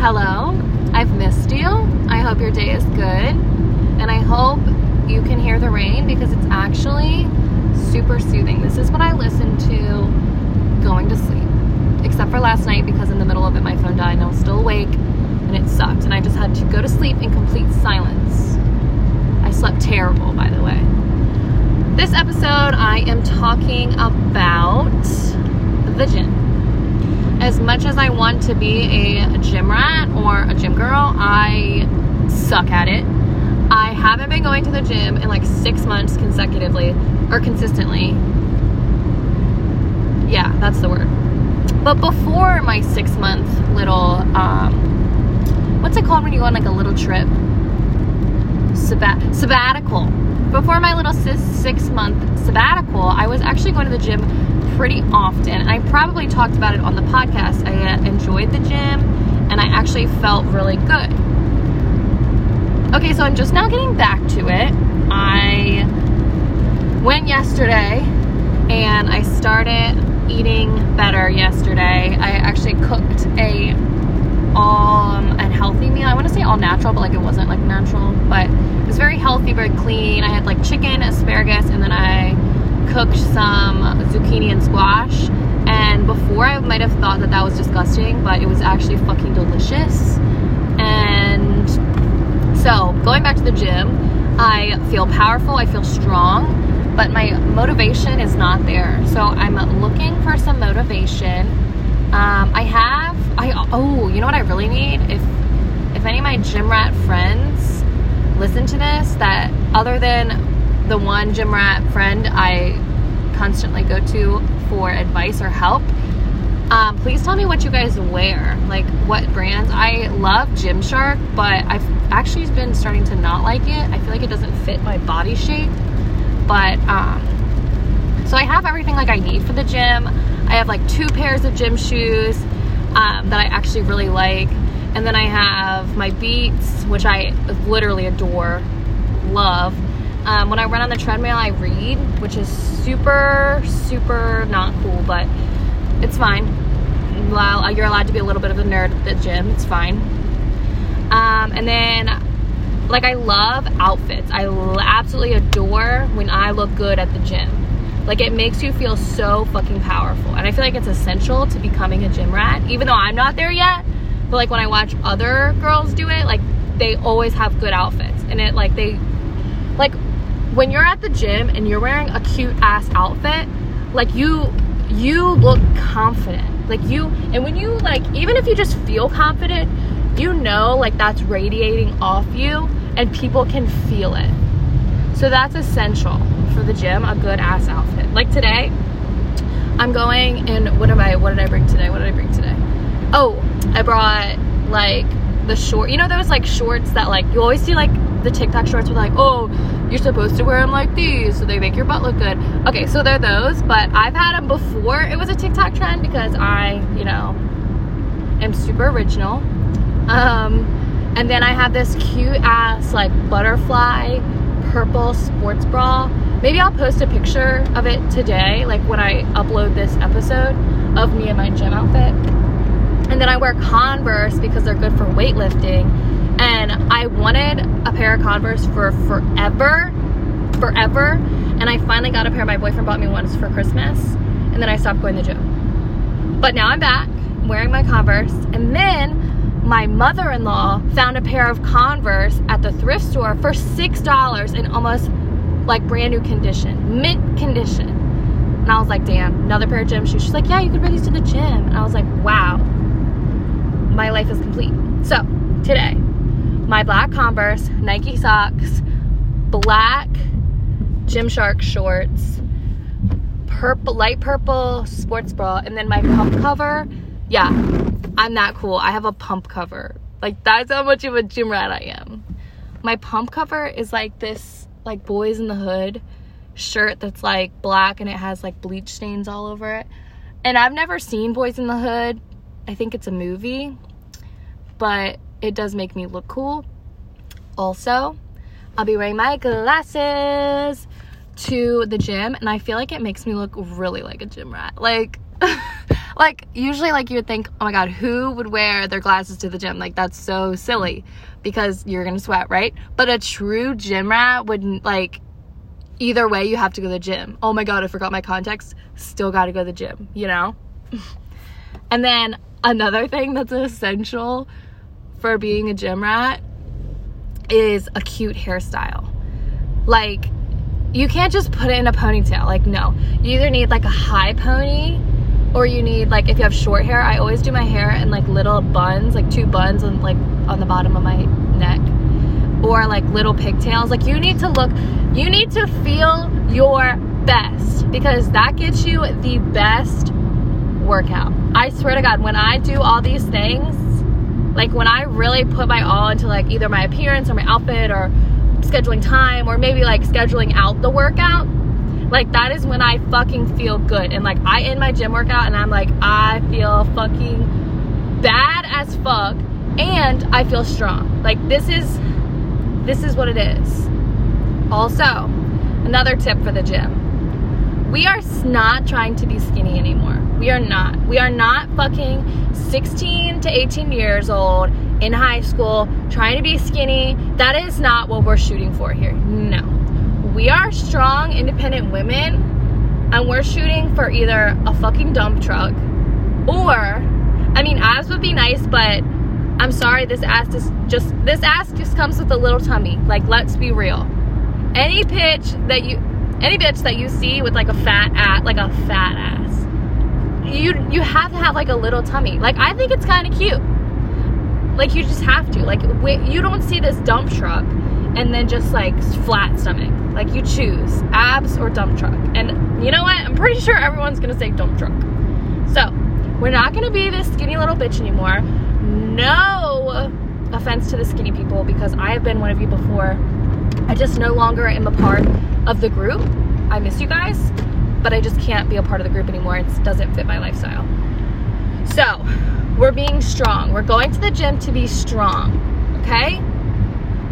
Hello, I've missed you. I hope your day is good. And I hope you can hear the rain because it's actually super soothing. This is what I listen to going to sleep. Except for last night because in the middle of it my phone died and I was still awake and it sucked. And I just had to go to sleep in complete silence. I slept terrible, by the way. This episode, I am talking about the gym as much as I want to be a gym rat or a gym girl, I suck at it. I haven't been going to the gym in like six months consecutively or consistently. Yeah, that's the word. But before my six month little, um, what's it called when you go on like a little trip? Sabbat- sabbatical. Before my little six month sabbatical, I was actually going to the gym pretty often. And I probably talked about it on the podcast. I uh, enjoyed the gym and I actually felt really good. Okay, so I'm just now getting back to it. I went yesterday and I started eating better yesterday. I actually cooked a um, a healthy meal. I want to say all natural, but like it wasn't like natural, but it was very healthy, very clean. I had like chicken, asparagus, and then I cooked some zucchini and squash. And before I might have thought that that was disgusting, but it was actually fucking delicious. And so, going back to the gym, I feel powerful, I feel strong, but my motivation is not there. So, I'm looking for some motivation. Um, I have, I oh, you know what I really need? If if any of my gym rat friends listen to this, that other than the one gym rat friend I constantly go to for advice or help. Um, please tell me what you guys wear, like what brands. I love Gymshark, but I've actually been starting to not like it. I feel like it doesn't fit my body shape. But um, so I have everything like I need for the gym. I have like two pairs of gym shoes um, that I actually really like, and then I have my Beats, which I literally adore, love. Um, when I run on the treadmill, I read, which is super, super not cool, but it's fine. Well, you're allowed to be a little bit of a nerd at the gym, it's fine. Um, and then, like, I love outfits. I absolutely adore when I look good at the gym. Like, it makes you feel so fucking powerful. And I feel like it's essential to becoming a gym rat, even though I'm not there yet. But, like, when I watch other girls do it, like, they always have good outfits. And it, like, they, like, when you're at the gym and you're wearing a cute ass outfit, like you you look confident. Like you and when you like even if you just feel confident, you know like that's radiating off you and people can feel it. So that's essential for the gym, a good ass outfit. Like today, I'm going in what am I what did I bring today? What did I bring today? Oh, I brought like the short you know those like shorts that like you always see like the TikTok shorts with like, oh, you're supposed to wear them like these so they make your butt look good. Okay, so they're those, but I've had them before it was a TikTok trend because I, you know, am super original. Um, and then I have this cute ass like butterfly purple sports bra. Maybe I'll post a picture of it today, like when I upload this episode of me in my gym outfit. And then I wear Converse because they're good for weightlifting and I wanted a pair of Converse for forever, forever. And I finally got a pair. My boyfriend bought me ones for Christmas, and then I stopped going to the gym. But now I'm back wearing my Converse, and then my mother-in-law found a pair of Converse at the thrift store for six dollars and almost like brand new condition, mint condition. And I was like, damn, another pair of gym shoes. She's like, yeah, you could wear these to the gym. And I was like, wow, my life is complete. So today, my black Converse, Nike socks, black Gymshark shorts, purple, light purple sports bra, and then my pump cover. Yeah, I'm that cool. I have a pump cover. Like that's how much of a gym rat I am. My pump cover is like this, like boys in the hood shirt that's like black and it has like bleach stains all over it. And I've never seen Boys in the Hood. I think it's a movie, but it does make me look cool. Also, I'll be wearing my glasses to the gym and I feel like it makes me look really like a gym rat. Like like usually like you would think, oh my god, who would wear their glasses to the gym? Like that's so silly because you're gonna sweat, right? But a true gym rat wouldn't like either way you have to go to the gym. Oh my god, I forgot my contacts. Still gotta go to the gym, you know? and then another thing that's essential for being a gym rat is a cute hairstyle. Like you can't just put it in a ponytail. Like, no. You either need like a high pony or you need like if you have short hair, I always do my hair in like little buns, like two buns on like on the bottom of my neck. Or like little pigtails. Like you need to look you need to feel your best because that gets you the best workout. I swear to God, when I do all these things, like when I really put my all into like either my appearance or my outfit or scheduling time or maybe like scheduling out the workout, like that is when I fucking feel good. And like I end my gym workout and I'm like, I feel fucking bad as fuck and I feel strong. Like this is this is what it is. Also, another tip for the gym. We are not trying to be skinny anymore. We are not. We are not fucking 16 to 18 years old in high school trying to be skinny. That is not what we're shooting for here. No. We are strong, independent women, and we're shooting for either a fucking dump truck or, I mean, abs would be nice, but I'm sorry, this ass just, just this ass just comes with a little tummy. Like, let's be real. Any pitch that you, any bitch that you see with like a fat ass, like a fat ass, you you have to have like a little tummy. Like, I think it's kind of cute. Like you just have to. Like you don't see this dump truck and then just like flat stomach. Like you choose abs or dump truck. And you know what? I'm pretty sure everyone's gonna say dump truck. So we're not gonna be this skinny little bitch anymore. No offense to the skinny people because I have been one of you before. I just no longer am a part of the group. I miss you guys, but I just can't be a part of the group anymore. It doesn't fit my lifestyle. So, we're being strong. We're going to the gym to be strong, okay?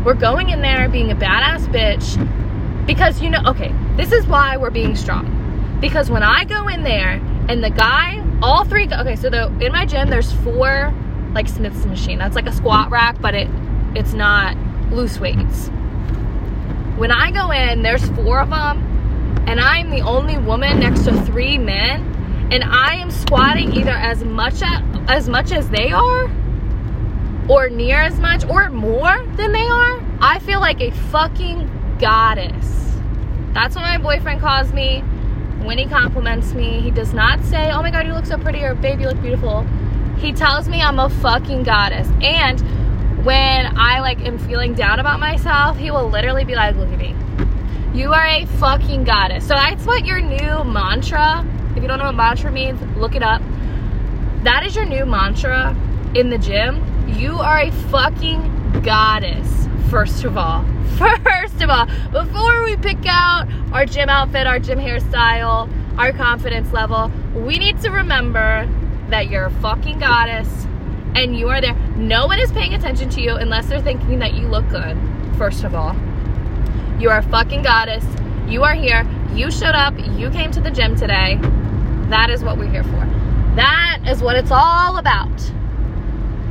We're going in there being a badass bitch because you know, okay, this is why we're being strong. Because when I go in there and the guy, all three, okay, so the, in my gym, there's four like Smith's machine. That's like a squat rack, but it it's not loose weights. When I go in, there's four of them, and I'm the only woman next to three men and I am squatting either as much as, as much as they are or near as much or more than they are, I feel like a fucking goddess. That's what my boyfriend calls me when he compliments me. He does not say, "Oh my god, you look so pretty" or "Baby, you look beautiful." He tells me I'm a fucking goddess. And when I like am feeling down about myself, he will literally be like, "Look at me. You are a fucking goddess." So that's what your new mantra if you don't know what mantra means, look it up. That is your new mantra in the gym. You are a fucking goddess, first of all. First of all, before we pick out our gym outfit, our gym hairstyle, our confidence level, we need to remember that you're a fucking goddess and you are there. No one is paying attention to you unless they're thinking that you look good, first of all. You are a fucking goddess. You are here. You showed up. You came to the gym today. That is what we're here for. That is what it's all about.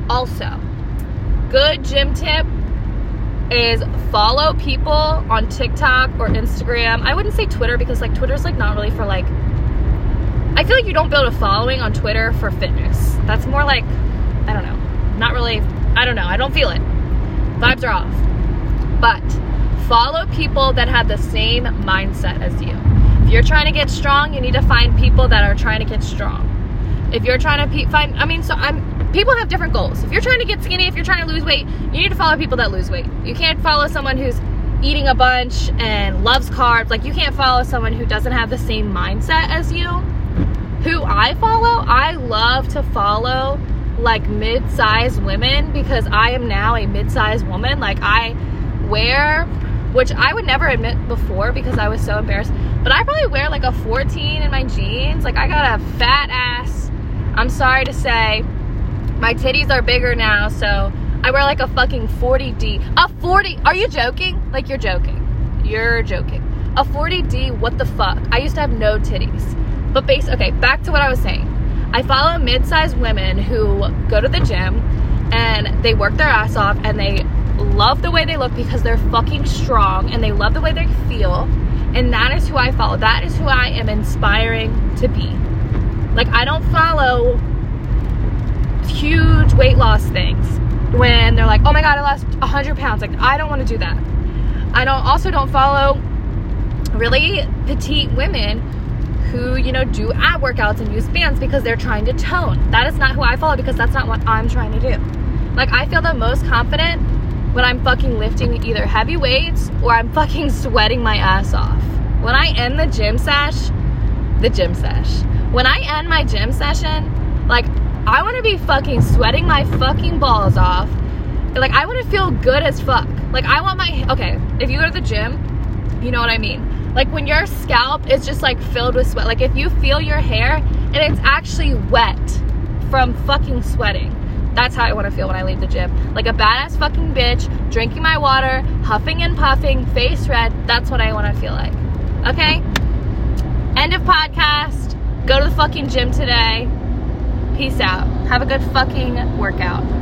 Also, good gym tip is follow people on TikTok or Instagram. I wouldn't say Twitter because like Twitter's like not really for like I feel like you don't build a following on Twitter for fitness. That's more like I don't know. Not really I don't know. I don't feel it. Vibes are off. But follow people that have the same mindset as you. If you're trying to get strong, you need to find people that are trying to get strong. If you're trying to pe- find, I mean, so I'm, people have different goals. If you're trying to get skinny, if you're trying to lose weight, you need to follow people that lose weight. You can't follow someone who's eating a bunch and loves carbs. Like, you can't follow someone who doesn't have the same mindset as you. Who I follow, I love to follow like mid-sized women because I am now a mid-sized woman. Like, I wear which I would never admit before because I was so embarrassed. But I probably wear like a 14 in my jeans. Like I got a fat ass. I'm sorry to say. My titties are bigger now, so I wear like a fucking 40D. A 40. Are you joking? Like you're joking. You're joking. A 40D, what the fuck? I used to have no titties. But base okay, back to what I was saying. I follow mid-sized women who go to the gym and they work their ass off and they love the way they look because they're fucking strong and they love the way they feel. And that is who I follow. That is who I am inspiring to be. Like, I don't follow huge weight loss things when they're like, oh my God, I lost 100 pounds. Like, I don't want to do that. I don't also don't follow really petite women who, you know, do ab workouts and use bands because they're trying to tone. That is not who I follow because that's not what I'm trying to do. Like, I feel the most confident when I'm fucking lifting either heavy weights or I'm fucking sweating my ass off. When I end the gym sesh, the gym sesh. When I end my gym session, like, I want to be fucking sweating my fucking balls off. Like, I want to feel good as fuck. Like, I want my, okay, if you go to the gym, you know what I mean. Like, when your scalp is just like filled with sweat, like, if you feel your hair and it's actually wet from fucking sweating, that's how I want to feel when I leave the gym. Like a badass fucking bitch, drinking my water, huffing and puffing, face red. That's what I want to feel like. Okay? End of podcast. Go to the fucking gym today. Peace out. Have a good fucking workout.